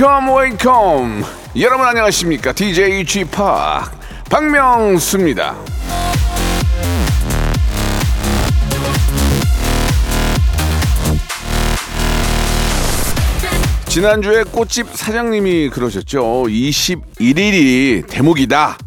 Welcome, welcome. 여러분 안녕하십니까? DJ Chip 박명수입니다. 지난주에 꽃집 사장님이 그러셨죠. 21일이 대목이다.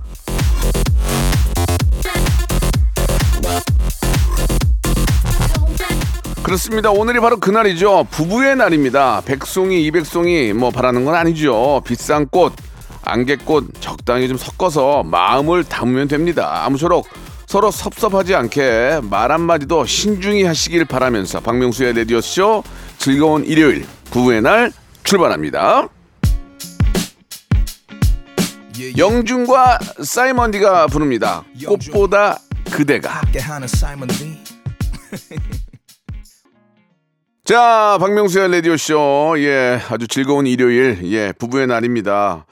그렇습니다. 오늘이 바로 그날이죠. 부부의 날입니다. 백송이, 이백송이 뭐 바라는 건 아니죠. 비싼 꽃, 안개꽃 적당히 좀 섞어서 마음을 담으면 됩니다. 아무쪼록 서로 섭섭하지 않게 말 한마디도 신중히 하시길 바라면서 박명수의 레디오쇼 즐거운 일요일 부부의 날 출발합니다. 영준과 사이먼디가 부릅니다. 꽃보다 그대가. 자, 박명수의 라디오쇼. 예, 아주 즐거운 일요일. 예, 부부의 날입니다.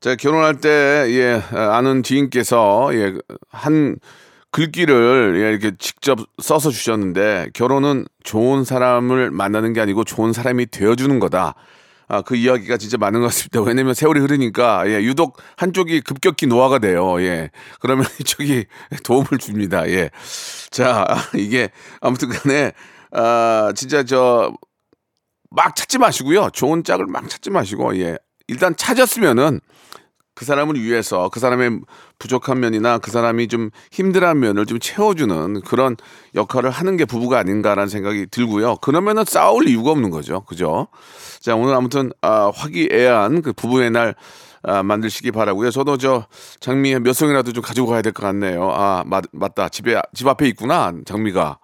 제가 결혼할 때, 예, 아는 지인께서, 예, 한 글귀를 예, 이렇게 직접 써서 주셨는데, 결혼은 좋은 사람을 만나는 게 아니고 좋은 사람이 되어주는 거다. 아, 그 이야기가 진짜 맞는 것 같습니다. 왜냐면 세월이 흐르니까, 예, 유독 한쪽이 급격히 노화가 돼요. 예. 그러면 이쪽이 도움을 줍니다. 예. 자, 이게 아무튼 간에, 아, 진짜 저, 막 찾지 마시고요. 좋은 짝을 막 찾지 마시고, 예. 일단 찾았으면은 그 사람을 위해서 그 사람의 부족한 면이나 그 사람이 좀 힘들한 면을 좀 채워주는 그런 역할을 하는 게 부부가 아닌가라는 생각이 들고요. 그러면은 싸울 이유가 없는 거죠. 그죠? 자, 오늘 아무튼, 아, 화기애애한 그 부부의 날 아, 만드시기 바라고요. 저도 저 장미 몇 송이라도 좀 가지고 가야 될 것 같네요. 아, 맞, 맞다. 집에, 집 앞에 있구나. 장미가.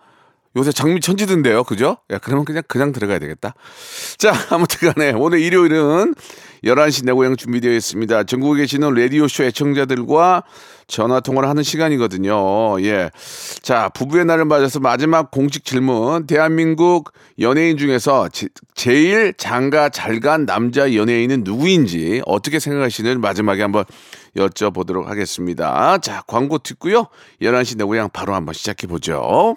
요새 장미 천지던데요. 그죠? 야, 그러면 그냥, 그냥 들어가야 되겠다. 자, 아무튼 간에 오늘 일요일은 11시 내 고향 준비되어 있습니다. 전국에 계시는 라디오쇼 애청자들과 전화 통화를 하는 시간이거든요. 예. 자, 부부의 날을 맞아서 마지막 공식 질문. 대한민국 연예인 중에서 제, 제일 장가 잘 간 남자 연예인은 누구인지 어떻게 생각하시는 마지막에 한번 여쭤보도록 하겠습니다. 자, 광고 듣고요. 11시 내 고향 바로 한번 시작해 보죠.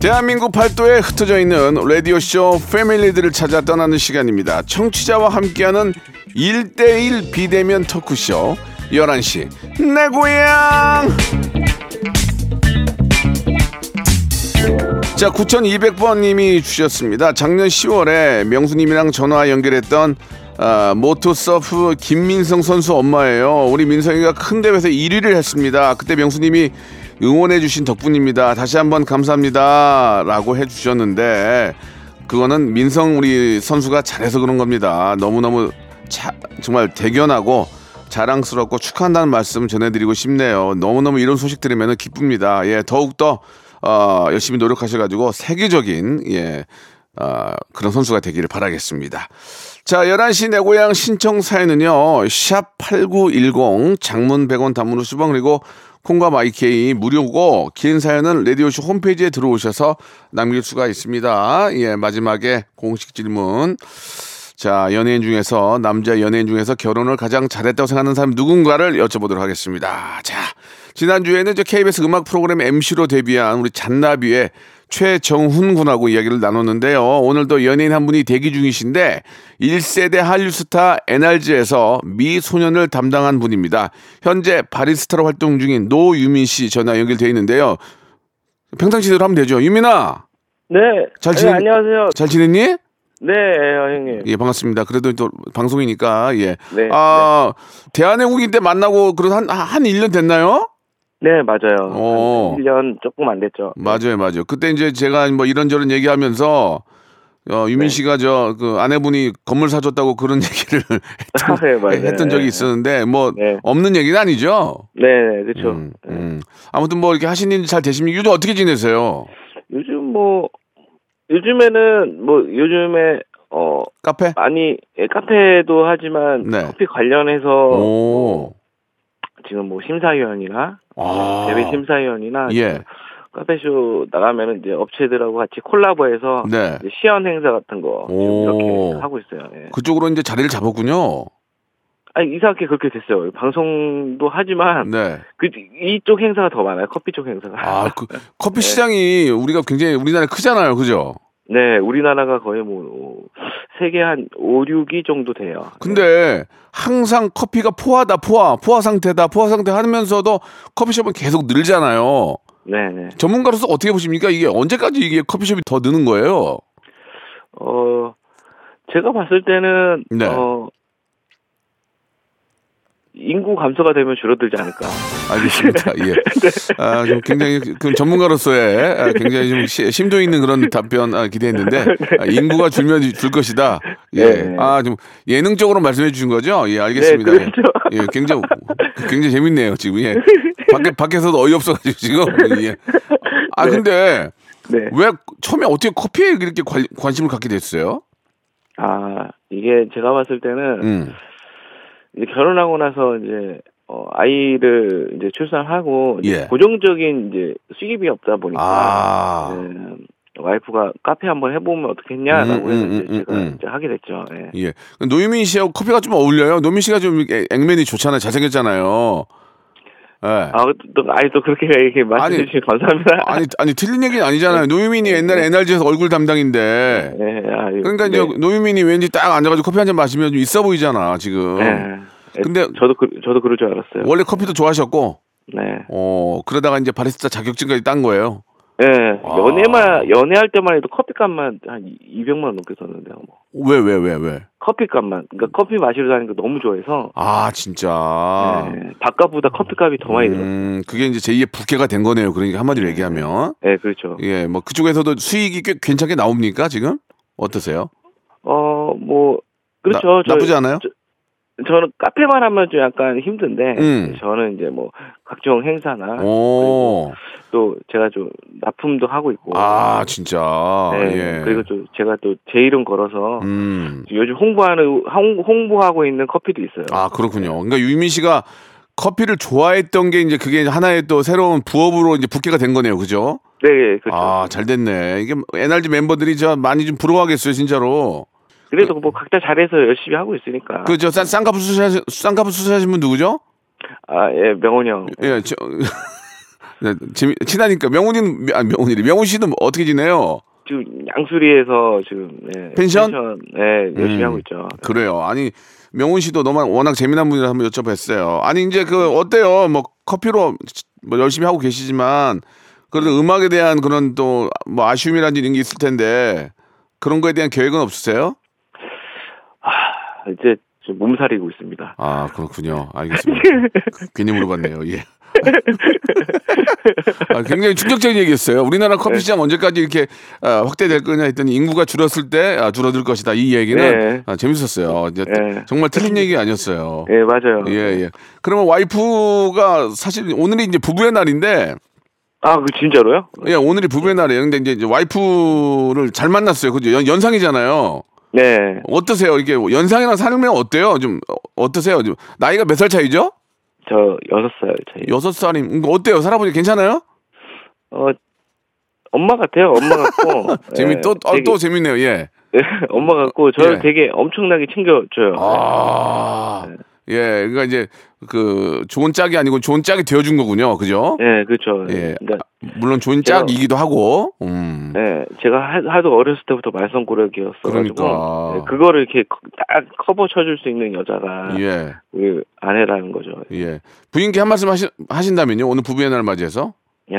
대한민국 팔도에 흩어져 있는 라디오쇼 패밀리들을 찾아 떠나는 시간입니다. 청취자와 함께하는 1대1 비대면 토크쇼 11시 내 고향 자 9200번님이 주셨습니다. 작년 10월에 명수님이랑 전화 연결했던 아, 모토서프 김민성 선수 엄마예요. 우리 민성이가 큰 대회에서 1위를 했습니다. 그때 명수님이 응원해 주신 덕분입니다. 다시 한번 감사합니다. 라고 해 주셨는데 그거는 민성 우리 선수가 잘해서 그런 겁니다. 너무너무 차- 정말 대견하고 자랑스럽고 축하한다는 말씀 전해드리고 싶네요. 너무너무 이런 소식 들으면 기쁩니다. 예, 더욱더 어, 열심히 노력하셔가지고 세계적인 예, 어, 그런 선수가 되기를 바라겠습니다. 자, 11시 내 고향 신청 사연은요, 샵8910 장문 100원 단문 50원 그리고 콩과 마이케이 무료고 긴 사연은 라디오쇼 홈페이지에 들어오셔서 남길 수가 있습니다. 예, 마지막에 공식 질문. 자, 연예인 중에서, 남자 연예인 중에서 결혼을 가장 잘했다고 생각하는 사람 누군가를 여쭤보도록 하겠습니다. 자, 지난주에는 저 KBS 음악 프로그램 MC로 데뷔한 우리 잔나비의 최정훈 군하고 이야기를 나눴는데요. 오늘도 연예인 한 분이 대기 중이신데 1세대 한류 스타 NRG에서 미 소년을 담당한 분입니다. 현재 바리스타로 활동 중인 노유민 씨 전화 연결돼 있는데요. 평상시대로 하면 되죠. 유민아, 네. 잘 네, 지내- 안녕하세요. 잘 지냈니? 네, 형님. 예, 반갑습니다. 그래도 또 방송이니까 예. 네, 아, 대한민국인 때 만나고 그래도 한, 한 1년 됐나요? 네, 맞아요. 어. 한 1년 조금 안 됐죠. 맞아요, 맞아요. 그때 이제 제가 뭐 이런저런 얘기하면서 어, 유민 네. 씨가 저 그 아내분이 건물 사줬다고 그런 얘기를 했던, 네. 했던 적이 있었는데 뭐 네. 없는 얘기는 아니죠. 네, 네, 그렇죠. 음, 음. 아무튼 뭐 이렇게 하시는 일 잘 되십니까? 요즘 어떻게 지내세요? 요즘 뭐 요즘에는 뭐 요즘에 어 카페? 많이 예, 카페도 하지만 네. 커피 관련해서 오. 지금 뭐 심사위원이나 아. 대회 심사위원이나 예. 카페쇼 나가면은 이제 업체들하고 같이 콜라보해서 네. 시연 행사 같은 거. 이렇게 하고 있어요. 예. 그쪽으로 이제 자리를 잡았군요. 아니 이상하게 그렇게 됐어요. 방송도 하지만 네. 그 이쪽 행사가 더 많아요. 커피 쪽 행사가. 아, 그 네. 커피 시장이 우리가 굉장히 우리나라 크잖아요. 그죠? 네, 우리나라가 거의 뭐 세계 한 5, 6위 정도 돼요. 근데 항상 커피가 포화다, 포화, 포화 상태다, 포화 상태 하면서도 커피숍은 계속 늘잖아요. 네, 네. 전문가로서 어떻게 보십니까? 이게 언제까지 이게 커피숍이 더 느는 거예요? 어, 제가 봤을 때는, 네. 어, 인구 감소가 되면 줄어들지 않을까. 알겠습니다. 예. 아, 좀 굉장히 그 전문가로서의 아, 굉장히 좀 시- 심도 있는 그런 답변 아, 기대했는데 아, 인구가 줄면 줄 것이다. 예. 네. 아, 좀 예능적으로 말씀해 주신 거죠? 예, 알겠습니다. 네, 그렇죠. 예, 예, 굉장히 굉장히 재밌네요, 지금. 예. 밖에 밖에서도 어이없어 가지고 지금. 예. 아, 네. 근데 네. 왜 처음에 어떻게 커피에 이렇게 관, 관심을 갖게 됐어요? 아, 이게 제가 봤을 때는, 음. 이제 결혼하고 나서 이제, 어, 아이를 이제 출산하고, 이제 예. 고정적인 이제 수입이 없다 보니까, 아. 네, 와이프가 카페 한번 해보면 어떻겠냐라고 음, 해서 음, 이제 음, 제가 음. 이제 하게 됐죠. 예. 예. 노유민 씨하고 커피가 좀 어울려요. 노민 씨가 좀 액면이 좋잖아요. 잘생겼잖아요. 예. 아, 또, 아니, 또 그렇게 이렇게 말씀해 주시면 감사합니다. 아니 아니 틀린 얘기는 아니잖아요. 노유민이 옛날에 NRG에서 얼굴 담당인데. 네, 아, 그러니까 네. 이제 노유민이 왠지 딱 앉아가지고 커피 한 잔 마시면 좀 있어 보이잖아 지금. 네. 근데 저도 그, 저도 그럴 줄 알았어요. 원래 커피도 좋아하셨고, 네. 어 그러다가 이제 바리스타 자격증까지 딴 거예요. 네. 아. 연애만 연애할 때만 해도 커피값만 한 200만 원 넘게 썼는데요. 뭐. 왜 왜 왜 왜? 커피값만. 그러니까 커피 마시러 다니는 거 너무 좋아해서 아 진짜. 네. 밥값보다 커피값이 더 많이 들었어요. 음 그게 이제 제2의 부캐가 된 거네요. 그러니까 한마디로 얘기하면. 네, 그렇죠. 예, 뭐 그쪽에서도 수익이 꽤 괜찮게 나옵니까 지금? 어떠세요? 어, 뭐 그렇죠. 나, 나쁘지 않아요? 저 는 카페만 하면 좀 약간 힘든데 음. 저는 이제 뭐 각종 행사나 오, 또 제가 좀 납품도 하고 있고 아 진짜. 네, 예. 그리고 또 제가 또 제 이름 걸어서 음, 요즘 홍보하는 홍- 홍보하고 있는 커피도 있어요. 아 그렇군요. 그러니까 유민 씨가 커피를 좋아했던 게 이제 그게 하나의 또 새로운 부업으로 이제 붙게가 된 거네요, 그죠? 네, 그렇죠. 아, 잘 됐네. 이게 NRG 멤버들이 저 많이 좀 부러워하겠어요, 진짜로. 그래도 뭐 각자 잘해서 열심히 하고 있으니까. 그저 쌍꺼풀 수술하신 쌍꺼풀 수술하신 분 누구죠? 아, 예, 명훈 형. 예, 저, 네, 재미, 친하니까 명훈이는 아 명훈이 명훈 씨는 어떻게 지내요? 지금 양수리에서 지금 예, 펜션? 예, 열심히 음. 하고 있죠. 그래요. 아니 명훈 씨도 너무 워낙 재미난 분이라 한번 여쭤봤어요. 아니 이제 그 어때요? 뭐 커피로 뭐 열심히 하고 계시지만 그래도 음악에 대한 그런 또 뭐 아쉬움이라든지 이런 게 있을 텐데 그런 거에 대한 계획은 없으세요? 아, 이제 좀 몸살이고 있습니다. 아 그렇군요. 알겠습니다. 괜히 물어봤네요. 예. 아, 굉장히 충격적인 얘기였어요. 우리나라 커피 네. 시장 언제까지 이렇게 아, 확대될 거냐 했더니 인구가 줄었을 때 아, 줄어들 것이다. 이 얘기는 네. 아, 재밌었어요. 이제 네. 정말 틀린 얘기 아니었어요. 예, 맞아요. 예, 예. 그러면 와이프가 사실 오늘이 이제 부부의 날인데, 아, 그 진짜로요? 예, 오늘이 부부의 날이에요. 근데 이제- 이제 와이프를 잘 만났어요. 그죠? 연, 연상이잖아요. 네. 어떠세요? 이게 연상이랑 살면 어때요? 좀 어- 어떠세요? 좀 나이가 몇 살 차이죠? 저 여섯 살 차이. 여섯 살이면 어때요? 살아보니 괜찮아요? 어, 엄마 같아요. 엄마 같고. 재미 예, 또, 어, 되게- 또 재밌네요. 예. 엄마 같고 저를 예. 되게 엄청나게 챙겨줘요. 아, 예. 그러니까 이제 그 좋은 짝이 아니고 좋은 짝이 되어준 거군요. 그죠? 네, 그렇죠. 예. 그러니까 물론 좋은 제가- 짝이기도 하고. 음. 네, 제가 하- 하도 어렸을 때부터 말썽꾸러기였어 가지고 그러니까. 네, 그거를 이렇게 커- 딱 커버 쳐줄 수 있는 여자가 예. 그 아내라는 거죠. 예. 부인께 한 말씀 하시, 하신다면요? 오늘 부부의 날 맞이해서? 예.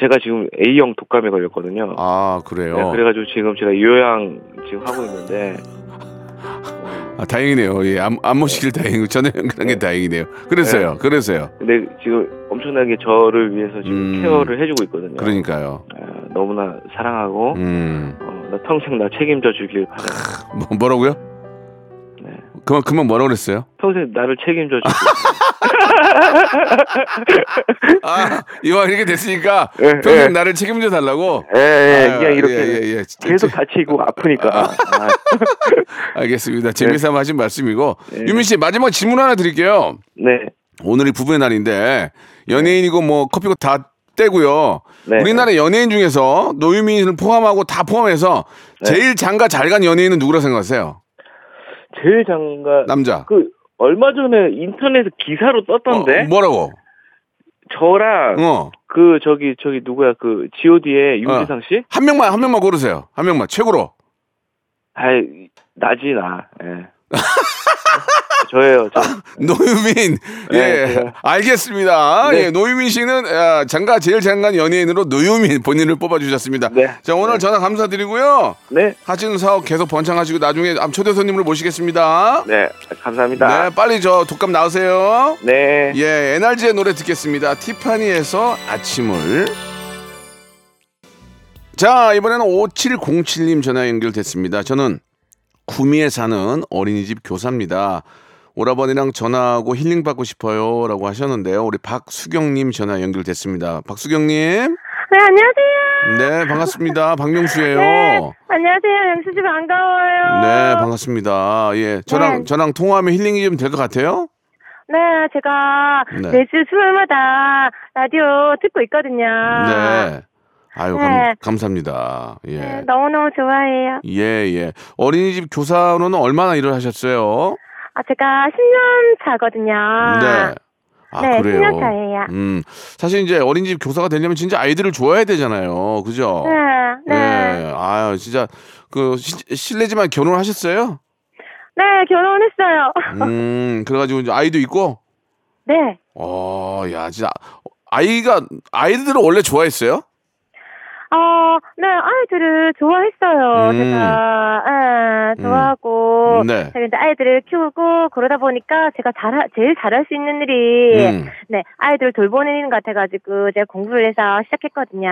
제가 지금 A형 독감에 걸렸거든요. 아, 그래요? 네, 그래가지고 지금 제가 요양 지금 하고 있는데 어, 아, 다행이네요. 예, 안, 안 모시길 다행이고 전에 연결한 게 다행이네요. 그래서요. 그래서요. 근데 지금 엄청나게 저를 위해서 지금 음. 케어를 해주고 있거든요. 그러니까요. 아, 너무나 사랑하고 음, 어, 나 평생 나 책임져 주길 바라. 뭐, 뭐라고요? 네. 그만 그만 뭐라 그랬어요? 평생 나를 책임져 주길. 아, 이왕 이렇게 됐으니까 예, 평생 예. 나를 책임져 달라고. 예, 예, 아유, 그냥 이렇게 예, 예, 예. 계속 다치고 아프니까. 아, 알겠습니다. 재미삼아 하신 말씀이고. 네. 유민 씨 마지막 질문 하나 드릴게요. 네. 오늘이 부부의 날인데 연예인이고 뭐 커피고 다 떼고요. 네. 우리나라 연예인 중에서 노유민을 포함하고 다 포함해서 네. 제일 장가 잘 간 연예인은 누구라 생각하세요? 제일 장가 남자. 그 얼마 전에 인터넷 기사로 떴던데 어, 뭐라고? 저랑 어. 그 저기 저기 누구야 그 G.O.D의 윤지상 씨? 한 명만 한 명만 고르세요. 한 명만 최고로. 아이 나지 나. 예. 저예요. 저. 노유민. 예. 네, 알겠습니다. 네. 예. 노유민 씨는 아, 장가 제일 장간 연예인으로 노유민 본인을 뽑아 주셨습니다. 네. 자, 오늘 전화 감사드리고요. 네. 하시는 사업 계속 번창하시고 나중에 암 초대 손님으로 모시겠습니다. 네. 감사합니다. 네, 빨리 저 독감 나오세요. 네. 예, NRG의 노래 듣겠습니다. 티파니에서 아침을. 자, 이번에는 5707님 전화 연결됐습니다. 저는 구미에 사는 어린이집 교사입니다. 오라버니랑 전화하고 힐링 받고 싶어요. 라고 하셨는데요. 우리 박수경님 전화 연결됐습니다. 박수경님. 네, 안녕하세요. 네, 반갑습니다. 박명수예요. 네, 안녕하세요. 영수 씨 반가워요. 네, 반갑습니다. 예, 저랑 네. 저랑 통화하면 힐링이 좀 될 것 같아요. 네, 제가 네. 매주 수요일마다 라디오 듣고 있거든요. 네. 아유, 감, 네. 감 사합니다. 예. 네, 너무너무 좋아해요. 예, 예. 어린이집 교사로는 얼마나 일을 하셨어요? 아, 제가 10년 차거든요. 네. 아, 네, 그래요. 10년 차예요. 음. 사실 이제 어린이집 교사가 되려면 진짜 아이들을 좋아해야 되잖아요. 그죠? 네, 네. 예. 아유, 진짜 그 시- 실례지만 결혼하셨어요? 네, 결혼했어요. 음, 그래 가지고 이제 아이도 있고 네. 어, 야, 진짜 아이가 아이들을 원래 좋아했어요? 어, 네, 아이들을 좋아했어요. 음. 제가, 예, 좋아하고. 음, 네. 이제 아이들을 키우고 그러다 보니까 제가 잘, 제일 잘할 수 있는 일이, 음. 네, 아이들 돌보는 일 같아가지고 제가 공부를 해서 시작했거든요.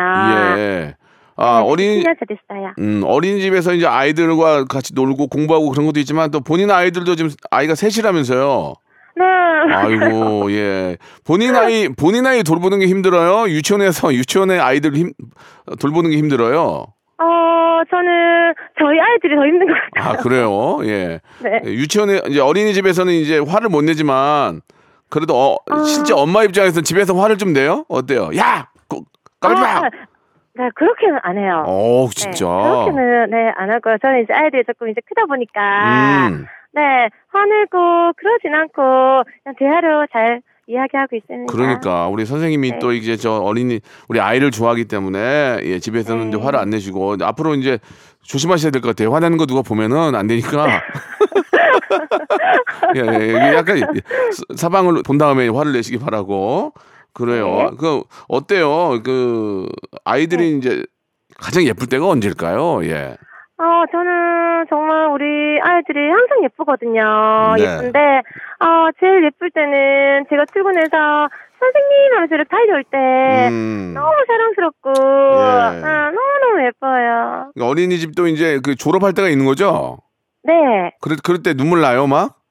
예. 아, 네, 어린 10년 차 됐어요. 음, 어린이집에서 이제 아이들과 같이 놀고 공부하고 그런 것도 있지만 또 본인 아이들도 지금 아이가 셋이라면서요. 네. 아이고, 예. 본인 아이, 본인 아이 돌보는 게 힘들어요? 유치원에서 유치원의 아이들 힘, 돌보는 게 힘들어요? 어, 저는 저희 아이들이 더 힘든 것 같아요. 아, 그래요? 예. 네. 유치원에, 이제 어린이집에서는 이제 화를 못 내지만 그래도 어, 아. 실제 엄마 입장에서는 집에서 화를 좀 내요? 어때요? 야! 꼭 까불지 마! 아, 네, 그렇게는 안 해요. 어, 네, 진짜. 그렇게는, 네, 안 하고요. 저는 이제 아이들이 조금 이제 크다 보니까, 음. 네, 화내고 그러진 않고, 그냥 대화로 잘 이야기하고 있습니다. 그러니까 우리 선생님이 네. 또 이제 저 어린이 우리 아이를 좋아하기 때문에 예, 집에서는 네. 이제 화를 안 내시고 앞으로 이제 조심하셔야 될 것 같아요. 화내는 거 누가 보면은 안 되니까. 예, 예, 약간 사- 사방을 본 다음에 화를 내시기 바라고. 그래요. 네. 그 어때요? 그 아이들이 이제 가장 예쁠 때가 언제일까요? 예. 어, 저는 정말 우리 아이들이 항상 예쁘거든요. 네. 예쁜데, 어, 제일 예쁠 때는 제가 출근해서 선생님 하면서 이렇게 달려올 때, 음. 너무 사랑스럽고, 예. 아, 너무너무 예뻐요. 어린이집도 이제 그 졸업할 때가 있는 거죠? 네. 그럴, 그럴 때 눈물 나요, 막?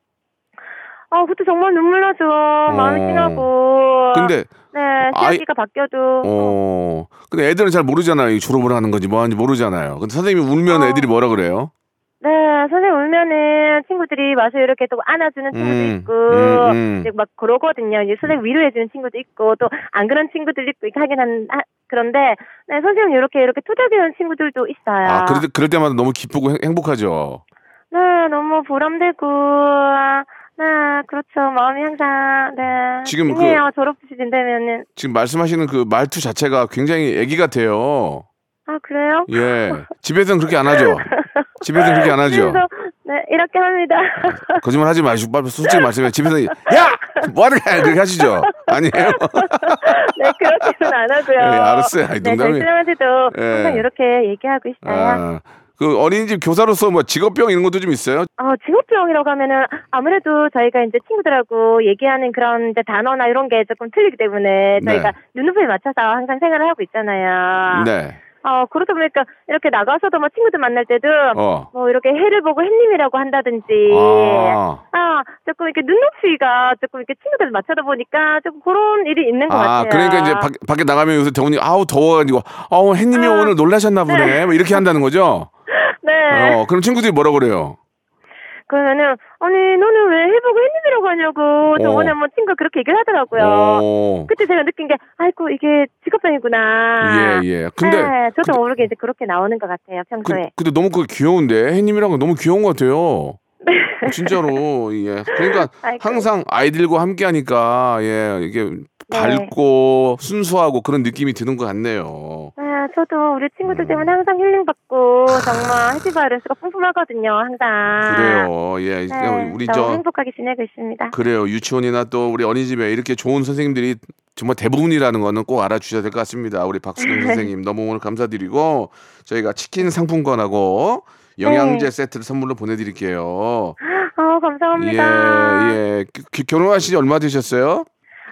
어, 그때 정말 눈물 나죠. 마음이 어. 찡하고. 근데 네, 아이- 시학기가 바뀌어도. 어. 근데 애들은 잘 모르잖아요. 이 졸업을 하는 건지 뭐 하는지 모르잖아요. 근데 선생님이 울면 어. 애들이 뭐라 그래요? 네, 선생님 울면은 친구들이 와서 이렇게 또 안아주는 친구도 음, 있고, 음, 음. 막 그러거든요. 이제 선생님 위로해주는 친구도 있고, 또 안 그런 친구들 있고, 이렇게 하긴 한, 하, 그런데, 네, 선생님 이렇게, 이렇게 토닥이는 친구들도 있어요. 아, 그럴, 때, 그럴 때마다 너무 기쁘고 행- 행복하죠. 네, 너무 보람되고, 네, 그렇죠. 마음이 항상, 네. 지금 그- 찡해요. 졸업 시즌 되면은. 지금 말씀하시는 그 말투 자체가 굉장히 애기 같아요. 아, 그래요? 예. 집에서는 그렇게 안 하죠. 집에서는 그렇게 안 하죠. 네, 이렇게 합니다. 거짓말 하지 마시고 빨리 솔직히 말씀해. 집에서 야! 뭐 하는 거야? 그렇게 하시죠. 아니에요? 네, 그렇게는 안 하고요. 예, 알았어요. 아이, 네, 농담이- 저희 쌤한테도 예. 항상 이렇게 얘기하고 있어요. 아, 그 어린이집 교사로서 뭐 직업병 이런 것도 좀 있어요? 어, 직업병이라고 하면은 아무래도 저희가 이제 친구들하고 얘기하는 그런 단어나 이런 게 조금 틀리기 때문에 저희가 눈높이에 맞춰서 항상 생활을 하고 있잖아요. 네. 어, 그러다 보니까 이렇게 나가서도 뭐 친구들 만날 때도 어. 뭐 이렇게 해를 보고 햇님이라고 한다든지 아. 아, 조금 이렇게 눈높이가 조금 이렇게 친구들 맞춰다 보니까 조금 그런 일이 있는 것 아, 같아요. 그러니까 이제 밖, 밖에 나가면 요새 대원이 아우 더워가지고 아우 햇님이 아. 오늘 놀라셨나 보네. 뭐 이렇게 한다는 거죠. 네. 어, 그럼 친구들이 뭐라 그래요? 그러면은 아니 너는 왜 해보고 햇님이라고 하냐고 저번에 어. 뭐 친구가 그렇게 얘기를 하더라고요. 어. 그때 제가 느낀 게 아이고 이게 직업병이구나. 예, 예. 근데 네, 저도 근데- 모르게 이제 그렇게 나오는 것 같아요 그, 평소에. 근데 너무 그 귀여운데 햇님이란 거 너무 귀여운 것 같아요. 네. 어, 진짜로 예. 그러니까 아이고. 항상 아이들과 함께 하니까 예 이게 네. 밝고 순수하고 그런 느낌이 드는 것 같네요. 아, 저도 우리 음. 친구들 때문에 항상 힐링 받고 정말 해피바이러스가 풍부하거든요 항상. 그래요. 예. 네, 우리 저 행복하게 지내고 있습니다. 그래요. 유치원이나 또 우리 어린이집에 이렇게 좋은 선생님들이 정말 대부분이라는 거는 꼭 알아주셔야 될 것 같습니다. 우리 박수경 네. 선생님 너무 오늘 감사드리고 저희가 치킨 상품권하고 영양제 네. 세트를 선물로 보내드릴게요. 아, 감사합니다. 예, 예. 기- 결혼하신 지 얼마 되셨어요?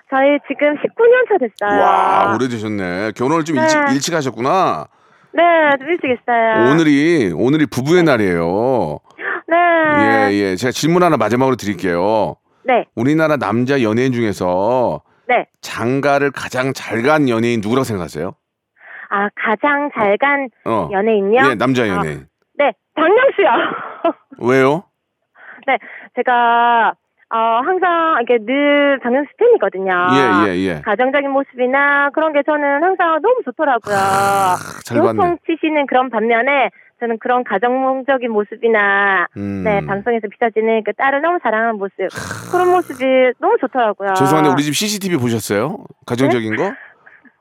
저희 지금 19년 차 됐어요. 와, 오래되셨네. 결혼을 좀 네. 일찍, 일찍 하셨구나. 네, 좀 일찍 했어요. 오늘이, 오늘이 부부의 날이에요. 네. 예, 예. 제가 질문 하나 마지막으로 드릴게요. 네, 우리나라 남자 연예인 중에서 네. 장가를 가장 잘 간 연예인 누구라고 생각하세요? 아, 가장 잘 간 어. 연예인요? 예, 남자 연예인. 네, 박명수요. 왜요? 네, 제가 어, 항상 이게 늘 박명수 팬이거든요. 예, 예, 예. 가정적인 모습이나 그런 게 저는 항상 너무 좋더라고요. 잘 봤네. 치시는 그런 반면에 저는 그런 가정적인 모습이나 음. 네 방송에서 비춰지는 그 딸을 너무 사랑하는 모습 그런 모습이 너무 좋더라고요. 죄송한데 우리 집 CCTV 보셨어요? 가정적인 거?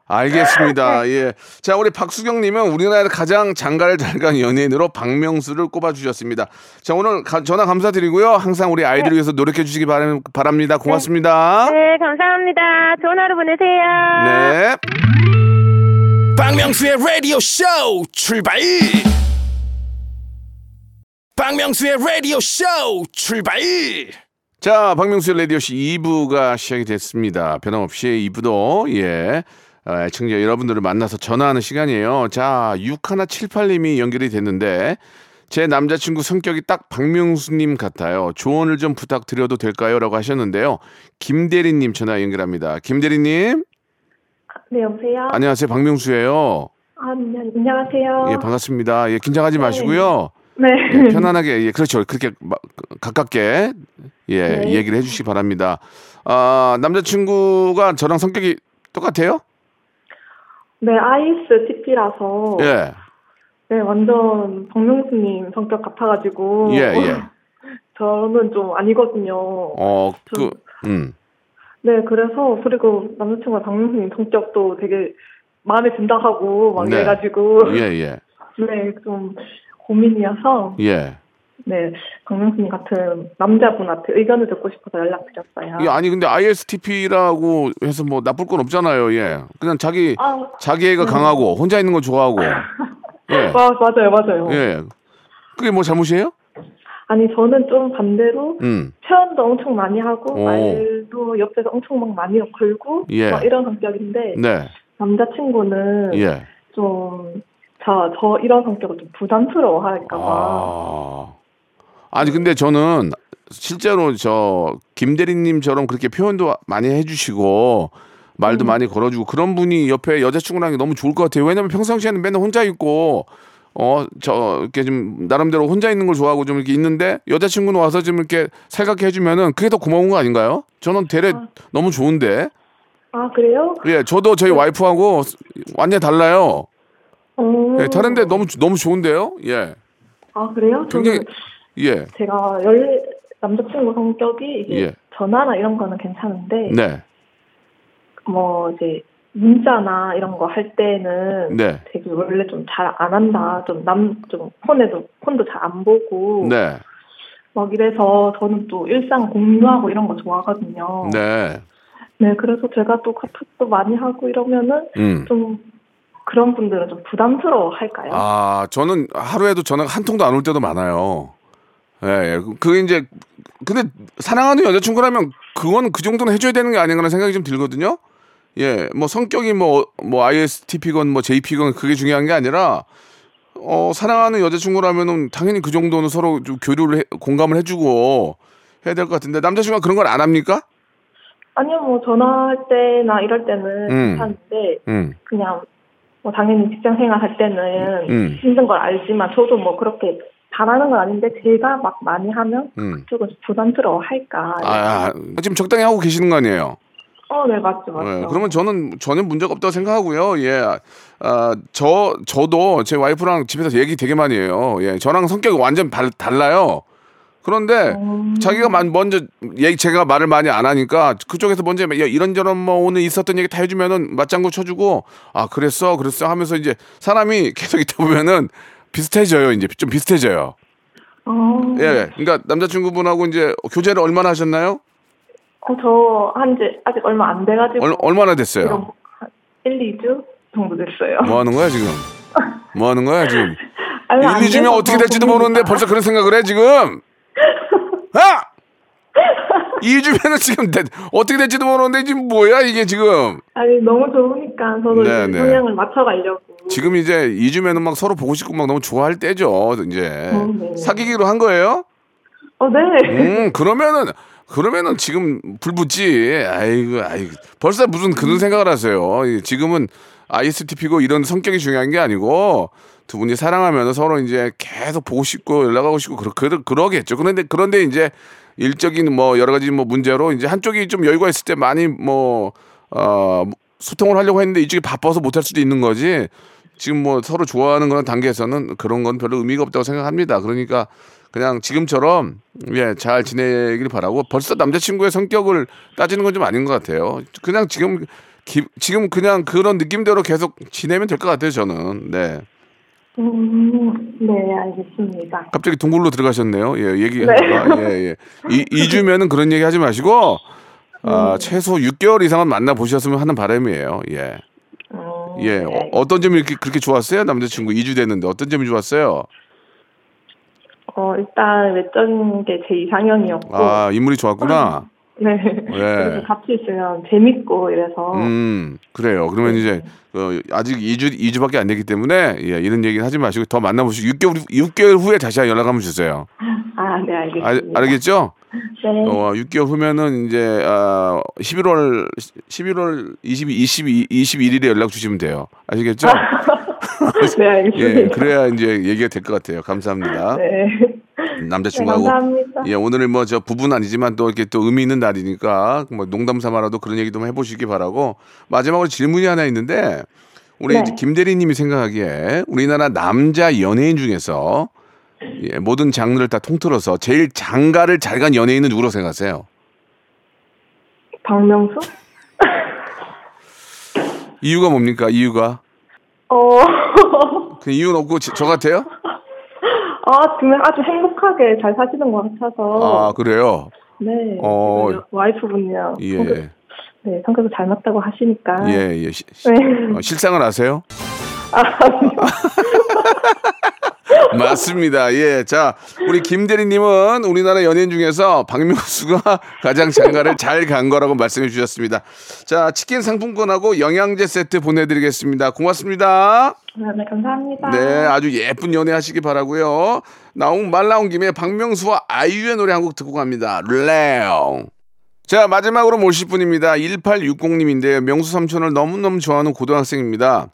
알겠습니다. 네. 예. 자, 우리 박수경님은 우리나라 가장 장가를 잘 간 연예인으로 박명수를 꼽아주셨습니다. 자, 오늘 가- 전화 감사드리고요. 항상 우리 아이들을 위해서 노력해 주시기 바람, 바랍니다. 고맙습니다. 네 감사합니다. 좋은 하루 보내세요. 네. 박명수의 라디오 쇼 출발 박명수의 라디오 쇼 출발 자, 박명수의 라디오 씨 2부가 시작이 됐습니다. 변함없이 2부도, 예. 어, 애청자 여러분들을 만나서 전화하는 시간이에요. 자, 6178님이 연결이 됐는데, 제 남자친구 성격이 딱 박명수님 같아요. 조언을 좀 부탁드려도 될까요? 라고 하셨는데요. 김대리님 전화 연결합니다. 김대리님, 네, 여보세요? 안녕하세요. 박명수예요 아, 네, 안녕하세요. 예, 반갑습니다. 예, 긴장하지 마시고요. 네. 예, 편안하게, 예, 그렇죠. 그렇게 마- 가깝게, 예, 네. 얘기를 해주시기 바랍니다. 아, 남자친구가 저랑 성격이 똑같아요? 네, ISTP라서 예, 네, 완전 박명수님 성격 같아가지고 예, 예. 저는 좀 아니거든요. 어, 그, 음. 네, 그래서 그리고 남자친구가 박명수님 성격도 되게 마음에 든다 하고 막 네. 이래가지고 예, 예, 네, 좀 고민이어서 예. 네, 박명수님 같은 남자분한테 의견을 듣고 싶어서 연락드렸어요. 예, 아니, 근데 ISTP라고 해서 뭐 나쁠 건 없잖아요, 예. 그냥 자기, 아, 자기 애가 네. 강하고, 혼자 있는 거 좋아하고, 예. 마, 맞아요, 맞아요. 예. 그게 뭐 잘못이에요? 아니 저는 좀 반대로 음. 표현도 엄청 많이 하고 오. 말도 옆에서 엄청 막 많이 걸고 예. 막 이런 성격인데 네. 남자친구는 예. 좀저저 이런 성격을 좀 부담스러워 할까봐 아. 아니 근데 저는 실제로 저 김대리님처럼 그렇게 표현도 많이 해주시고 말도 많이 걸어주고 그런 분이 옆에 여자친구랑 너무 좋을 것 같아요. 왜냐면 평상시에는 맨날 혼자 있고 어 저 이렇게 좀 나름대로 혼자 있는 걸 좋아하고 좀 이렇게 있는데 여자친구는 와서 좀 이렇게 살갑게 해주면은 그게 더 고마운 거 아닌가요? 저는 되레 너무 좋은데 아 그래요? 예 저도 저희 와이프하고 완전 히 달라요. 어. 예, 다른데 너무 너무 좋은데요? 예 아 그래요? 굉장히 저는 예 제가 열 남자친구 성격이 이제 예. 전화나 이런 거는 괜찮은데 네. 뭐 이제 문자나 이런 거 할 때는 네. 되게 원래 좀 잘 안 한다 좀 남 좀 폰에도 폰도 잘 안 보고 네. 막 이래서 저는 또 일상 공유하고 이런 거 좋아하거든요. 네. 네, 그래서 제가 또 카톡도 많이 하고 이러면은 음. 좀 그런 분들은 좀 부담스러워 할까요? 아, 저는 하루에도 전화가 한 통도 안 올 때도 많아요. 예, 예. 그게 이제, 근데 사랑하는 여자친구라면 그건 그 정도는 해줘야 되는 게 아닌가라는 생각이 좀 들거든요. 예, 뭐 성격이 뭐, 뭐 ISTP건 뭐 JP건 그게 중요한 게 아니라, 어, 사랑하는 여자친구라면은 당연히 그 정도는 서로 좀 교류를, 해- 공감을 해주고 해야 될 것 같은데, 남자친구가 그런 걸 안 합니까? 아니요, 뭐 전화할 때나 이럴 때는 음. 괜찮은데 음, 그냥 뭐 당연히 직장 생활 할 때는 음. 힘든 걸 알지만 저도 뭐 그렇게 잘하는 건 아닌데 제가 막 많이 하면 음. 조금 부담스러워 할까. 아, 아, 지금 적당히 하고 계시는 거 아니에요? 어, 네, 맞죠, 맞죠. 네, 그러면 저는 전혀 문제가 없다고 생각하고요. 예. 아, 저, 저도 제 와이프랑 집에서 얘기 되게 많이 해요. 예. 저랑 성격이 완전 달, 달라요. 그런데 음. 자기가 만- 먼저 얘기 제가 말을 많이 안 하니까 그쪽에서 먼저 야, 이런저런 뭐 오늘 있었던 얘기 다 해주면은 맞장구 쳐주고 아 그랬어 그랬어 하면서 이제 사람이 계속 있다 보면은 비슷해져요 이제. 좀 비슷해져요. 어, 예 그러니까 남자친구분하고 이제 교제를 얼마나 하셨나요? 어, 저 한지 아직 얼마 안 돼가지고 얼, 얼마나 됐어요? 이런 한 1, 2주 정도 됐어요. 뭐 하는 거야 지금? 뭐 하는 거야 지금? 얼마 안 1, 2주면 돼서 어떻게 더 될지도. 모르는데 벌써 그런 생각을 해 지금? 아 2주면은 지금 대- 어떻게 될지도 모르는데 지금 뭐야 이게 지금 아니 너무 좋으니까 저도 네, 네. 성향을 맞춰가려고. 지금 이제 2주면은 막 서로 보고 싶고 막 너무 좋아할 때죠 이제 어, 네. 사귀기로 한 거예요 어, 네. 음 그러면은 그러면은 지금 불 붙지 아이고 아이고 벌써 무슨 그런 생각을 하세요 이 지금은 ISTP고 이런 성격이 중요한 게 아니고 두 분이 사랑하면 서로 이제 계속 보고 싶고 연락하고 싶고 그러, 그러, 그러겠죠 그런데 그런데 이제 일적인 뭐 여러 가지 뭐 문제로 이제 한쪽이 좀 여유가 있을 때 많이 뭐 어, 소통을 하려고 했는데 이쪽이 바빠서 못할 수도 있는 거지 지금 뭐 서로 좋아하는 그런 단계에서는 그런 건 별로 의미가 없다고 생각합니다. 그러니까 그냥 지금처럼 예, 잘 지내길 바라고 벌써 남자친구의 성격을 따지는 건 좀 아닌 것 같아요. 그냥 지금 기, 지금 그냥 그런 느낌대로 계속 지내면 될 것 같아요. 저는 네. 음, 네, 알겠습니다. 갑자기 동굴로 들어가셨네요. 예, 얘기하다가 예, 예. 이, 2주면은 그런 얘기 하지 마시고 아, 최소 6개월 이상은 만나 보셨으면 하는 바람이에요. 예. 음, 예. 네, 어, 떤 점이 이렇게 그렇게 좋았어요? 남자친구 2주 됐는데 어떤 점이 좋았어요? 어, 일단 외적인 게 제 이상형이었고. 아, 인물이 좋았구나. 네. 예. 그래서 같이 있으면 재밌고 이래서. 음, 그래요. 그러면 이제 어, 아직 2주 2주밖에 안 되기 때문에 예, 이런 얘기는 하지 마시고 더 만나 보시고 6개월 6개월 후에 다시 연락 한번 주세요. 아, 네, 알, 알겠습니다. 알겠죠? 네. 어, 6개월 후면은 이제 아, 11월 11월 22 22 21일에 연락 주시면 돼요. 아시겠죠? 네, 알겠습니다. 예, 그래야 이제 얘기가 될 것 같아요. 감사합니다. 네. 네, 남자친구하고 감사합니다. 예, 오늘은 뭐 저 부부는 아니지만 또 이렇게 또 의미 있는 날이니까 뭐 농담 삼아라도 그런 얘기도 좀 해보시기 바라고 마지막으로 질문이 하나 있는데 우리 네. 이제 김 대리님이 생각하기에 우리나라 남자 연예인 중에서 예, 모든 장르를 다 통틀어서 제일 장가를 잘 간 연예인은 누구라고 생각하세요? 박명수? 이유가 뭡니까? 이유가 어, 그 이유는 없고 지- 저 같아요? 아, 정말 아주 행복하게 잘 사시는 것 같아서. 아 그래요? 네. 어. 성격, 예, 네, 성격도 잘 맞다고 하시니까. 예, 예. 시- 시- 네. 어, 실상을 아세요? 아, 맞습니다. 예. 자, 우리 김대리님은 우리나라 연예인 중에서 박명수가 가장 장가를 잘 간 거라고 말씀해 주셨습니다. 자, 치킨 상품권하고 영양제 세트 보내드리겠습니다. 고맙습니다. 네, 감사합니다. 네, 아주 예쁜 연애 하시기 바라고요 나온 말 나온 김에 박명수와 아이유의 노래 한 곡 듣고 갑니다. 레옹. 자, 마지막으로 모실 분입니다. 1860님인데요. 명수 삼촌을 너무너무 좋아하는 고등학생입니다.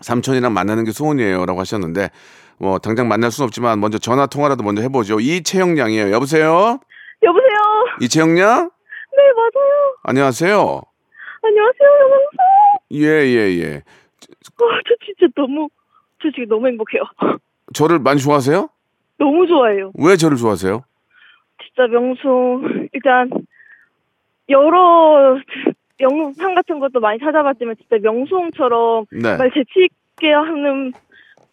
삼촌이랑 만나는 게 소원이에요. 라고 하셨는데, 뭐, 당장 만날 수는 없지만, 먼저 전화 통화라도 먼저 해보죠. 이채영 양이에요. 여보세요? 여보세요. 이채영 양? 네 맞아요. 안녕하세요. 안녕하세요 영광수. 예, 예, 예. 와, 저 진짜 너무 저 지금 너무 행복해요. 저를 많이 좋아하세요? 너무 좋아해요. 왜 저를 좋아하세요? 진짜 명수 일단 여러 영상 같은 것도 많이 찾아봤지만 진짜 명수홍처럼 네. 정말 재치 있게 하는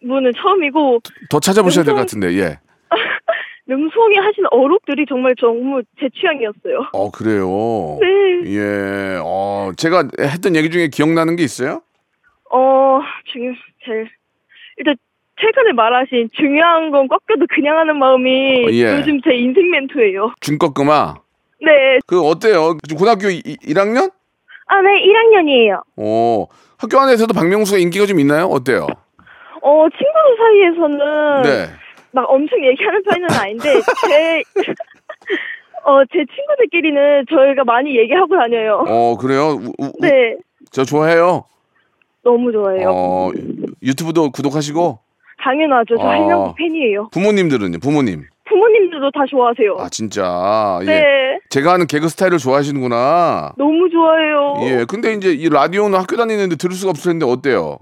분은 처음이고 더 찾아보셔야 될 것 같은데, 예. 명수홍이 하신 어록들이 정말 너무 제 취향이었어요. 어, 그래요. 네. 예, 어, 제가 했던 얘기 중에 기억나는 게 있어요? 어, 중요, 제일, 일단, 최근에 말하신 중요한 건 꺾여도 그냥 하는 마음이 어, 예. 요즘 제 인생 멘토예요. 중꺾음아. 네. 그 어때요? 지금 고등학교 이, 1학년? 아, 네, 1학년이에요. 어. 학교 안에서도 박명수가 인기가 좀 있나요? 어때요? 어, 친구들 사이에서는 네. 막 엄청 얘기하는 편은 아닌데, 제, 어, 제 친구들끼리는 저희가 많이 얘기하고 다녀요. 어, 그래요? 우- 우- 우- 네. 저 좋아해요. 너무 좋아해요. 어, 유튜브도 구독하시고 당연하죠. 저 어. 한명국 팬이에요. 부모님들은요? 부모님. 부모님들도 다 좋아하세요. 아, 진짜. 예. 네. 제가 하는 개그 스타일을 좋아하시는구나. 너무 좋아해요. 예. 근데 이제 이 라디오는 학교 다니는데 들을 수가 없을 텐데 어때요?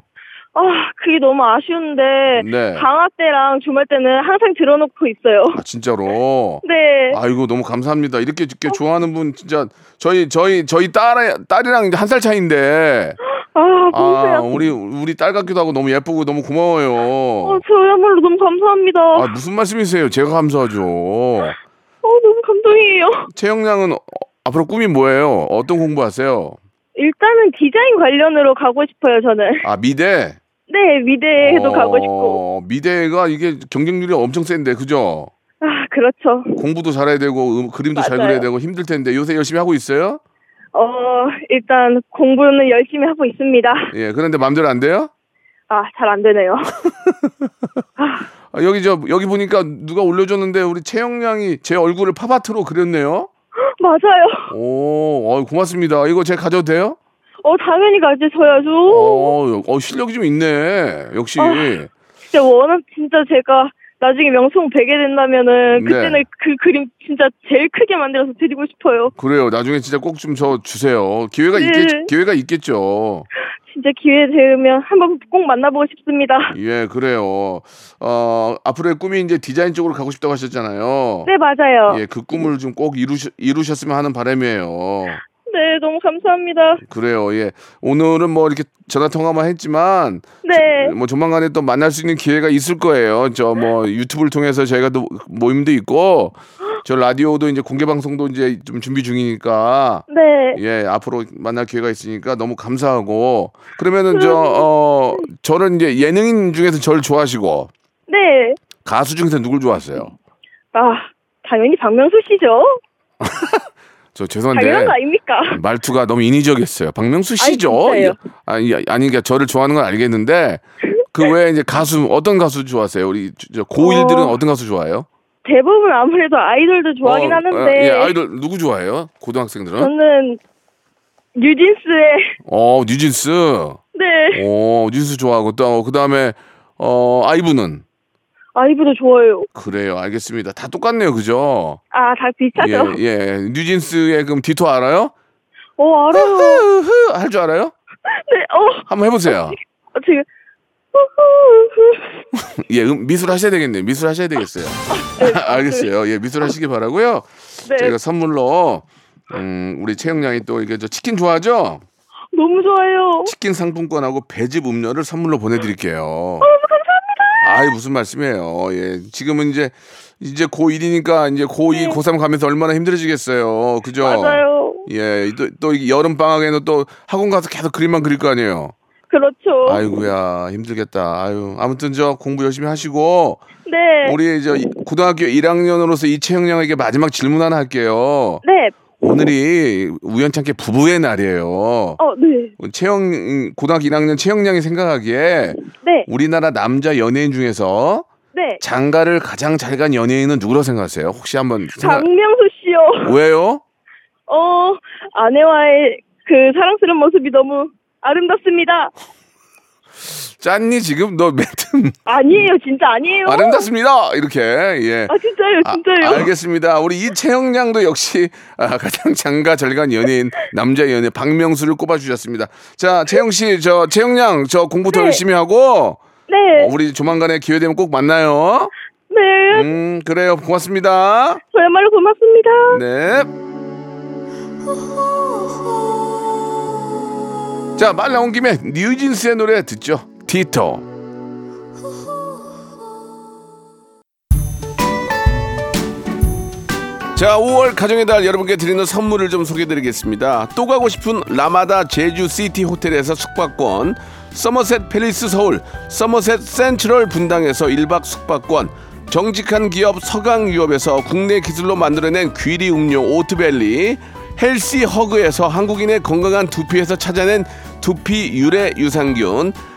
아, 그게 너무 아쉬운데 네. 방학 때랑 주말 때는 항상 들어놓고 있어요. 아, 진짜로. 네. 아이고 너무 감사합니다. 이렇게 이렇게 좋아하는 분 진짜 저희 저희 저희 딸 딸이랑 이제 한살 차인데 아. 아 우리 우리 딸 같기도 하고 너무 예쁘고 너무 고마워요. 어, 저야말로 너무 감사합니다. 아 무슨 말씀이세요? 제가 감사하죠. 어, 너무 감동이에요. 채영 양은 어, 앞으로 꿈이 뭐예요? 어떤 공부하세요? 일단은 디자인 관련으로 가고 싶어요, 저는. 아 미대. 네, 미대에도 어, 가고 싶고. 미대가 이게 경쟁률이 엄청 센데 그죠? 아, 그렇죠. 공부도 잘해야 되고 음, 그림도 잘 맞아요. 그려야 되고 힘들 텐데 요새 열심히 하고 있어요? 어, 일단 공부는 열심히 하고 있습니다. 예. 그런데 마음대로 안 돼요? 아, 잘 안 되네요. 아, 여기 저 여기 보니까 누가 올려줬는데 우리 채영 양이 제 얼굴을 팝아트로 그렸네요. 맞아요. 오, 어, 고맙습니다. 이거 제가 가져도 돼요? 어, 당연히 가지셔야죠. 어, 어, 실력이 좀 있네. 역시. 아. 진짜 워낙 진짜 제가 나중에 명성 되게 된다면은 그때는 네. 그 그림 진짜 제일 크게 만들어서 드리고 싶어요. 그래요. 나중에 진짜 꼭 좀 저 주세요. 기회가 네. 있겠 기회가 있겠죠. 진짜 기회 되면 한번 꼭 만나보고 싶습니다. 예, 그래요. 어, 앞으로의 꿈이 이제 디자인 쪽으로 가고 싶다고 하셨잖아요. 네, 맞아요. 예, 그 꿈을 좀 꼭 이루셨, 이루셨으면 하는 바람이에요. 네, 너무 감사합니다. 그래요. 예. 오늘은 뭐 이렇게 전화 통화만 했지만 네. 뭐 조만간에 또 만날 수 있는 기회가 있을 거예요. 저 뭐 유튜브를 통해서 저희가 또 모임도 있고 저 라디오도 이제 공개 방송도 이제 좀 준비 중이니까 네. 예 앞으로 만날 기회가 있으니까 너무 감사하고 그러면은 저 어 저는 이제 예능인 중에서 저를 좋아하시고 네. 가수 중에서 누굴 좋아하세요? 아, 당연히 박명수 씨죠. 저 죄송한데 당연한 거 아닙니까? 말투가 너무 인위적이었어요. 박명수 씨죠? 진짜요? 아니 아니 그러니까 저를 좋아하는 건 알겠는데 그 외에 이제 가수 어떤 가수 좋아하세요? 우리 저 고1들은 어. 어... 떤 가수 좋아해요? 대부분 아무래도 아이돌도 좋아하긴 어, 하는데 예, 아이돌 누구 좋아해요? 고등학생들은? 저는 뉴진스의 어, 뉴진스. 네 어, 뉴진스 좋아하고 또 그다음에 어, 아이브는 아이브도 좋아요. 그래요. 알겠습니다. 다 똑같네요. 그죠? 아, 다 비슷하죠? 예, 예. 뉴진스의 그럼 디토 알아요? 어, 알아요. 할 줄 알아요? 네, 어, 한번 해 보세요. 어, 지금 예, 음, 미술 하셔야 되겠네요. 미술 하셔야 되겠어요. 알겠어요. 예, 미술 하시기 바라고요. 네, 저희가 선물로 음, 우리 채영 양이 또 이게 저 치킨 좋아하죠? 너무 좋아요. 치킨 상품권하고 배즙 음료를 선물로 보내드릴게요. 감사합니다. 아이 무슨 말씀이에요. 예, 지금은 이제 이제 고1이니까 이제 고2, 고3 가면서 얼마나 힘들어지겠어요. 그죠? 네. 맞아요. 예, 또, 또 이게 여름 방학에는 또 학원 가서 계속 그림만 그릴 거 아니에요. 그렇죠. 아이고야 힘들겠다. 아유 아무튼 저 공부 열심히 하시고 네, 우리 저 이- 고등학교 1학년으로서 이채영 양에게 마지막 질문 하나 할게요. 네, 오늘이 우연찮게 부부의 날이에요. 어, 네, 채영 고등학교 1학년 채영 양이 생각하기에 네, 우리나라 남자 연예인 중에서 네. 장가를 가장 잘 간 연예인은 누구라고 생각하세요? 혹시 한번 생각 박명수 씨요. 왜요? 어, 아내와의 그 사랑스러운 모습이 너무 아름답습니다. 짠니 지금 너 멘트 아니에요, 진짜 아니에요. 아름답습니다 이렇게 예. 아, 진짜요, 아, 진짜요. 알겠습니다. 우리 이채영 양도 역시 아, 가장 장가 절간 연예인 남자 연예 박명수를 꼽아주셨습니다. 자 채영 씨, 저 채영 양, 저 공부 더 네. 열심히 하고 네, 어, 우리 조만간에 기회 되면 꼭 만나요. 네, 음 그래요, 고맙습니다. 저야말로 고맙습니다. 네. 자, 말 나온 김에 뉴진스의 노래 듣죠. 디토. 자, 5월 가정의 달 여러분께 드리는 선물을 좀 소개해드리겠습니다. 또 가고 싶은 라마다 제주 시티 호텔에서 숙박권, 서머셋 팰리스 서울, 서머셋 센트럴 분당에서 1박 숙박권, 정직한 기업 서강유업에서 국내 기술로 만들어낸 귀리 음료 오트밸리, 헬시 허그에서 한국인의 건강한 두피에서 찾아낸 두피 유래 유산균,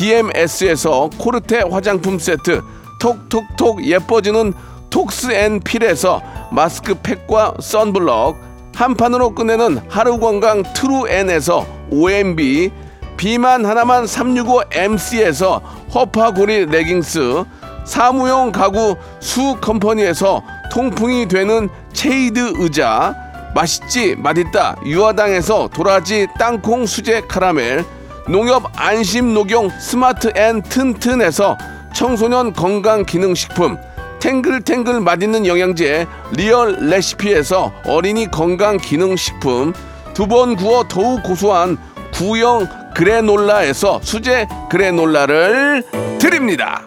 DMS에서 코르테 화장품 세트, 톡톡톡 예뻐지는 톡스앤필에서 마스크팩과 선블럭, 한 판으로 끝내는 하루 건강 트루엔에서 OMB, 비만 하나만 365MC에서 허파고리 레깅스, 사무용 가구 수 컴퍼니에서 통풍이 되는 체이드 의자, 맛있지 맛있다 유화당에서 도라지 땅콩 수제 카라멜, 농협 안심 녹용 스마트 앤 튼튼에서 청소년 건강 기능 식품, 탱글탱글 맛있는 영양제 리얼 레시피에서 어린이 건강 기능 식품, 두 번 구워 더욱 고소한 구형 그래놀라에서 수제 그래놀라를 드립니다.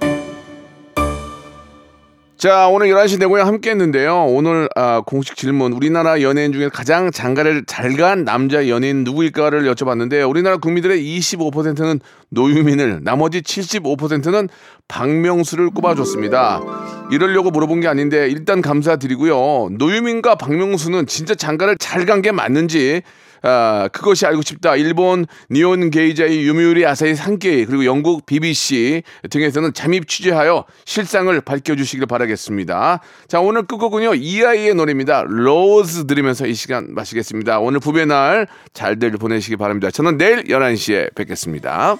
자, 오늘 11시 내고야 함께 했는데요. 오늘 아, 공식 질문. 우리나라 연예인 중에 가장 장가를 잘 간 남자 연예인 누구일까를 여쭤봤는데 우리나라 국민들의 25%는 노유민을, 나머지 75%는 박명수를 꼽아줬습니다. 이러려고 물어본 게 아닌데 일단 감사드리고요. 노유민과 박명수는 진짜 장가를 잘 간 게 맞는지 아, 그것이 알고 싶다. 일본 니온 게이자의 유미우리 아사히 산케이 그리고 영국 BBC 등에서는 잠입 취재하여 실상을 밝혀주시길 바라겠습니다. 자 오늘 끝곡은요 이아이의 노래입니다. 로즈 들으면서 이 시간 마시겠습니다. 오늘 부배 날 잘들 보내시기 바랍니다. 저는 내일 11시에 뵙겠습니다.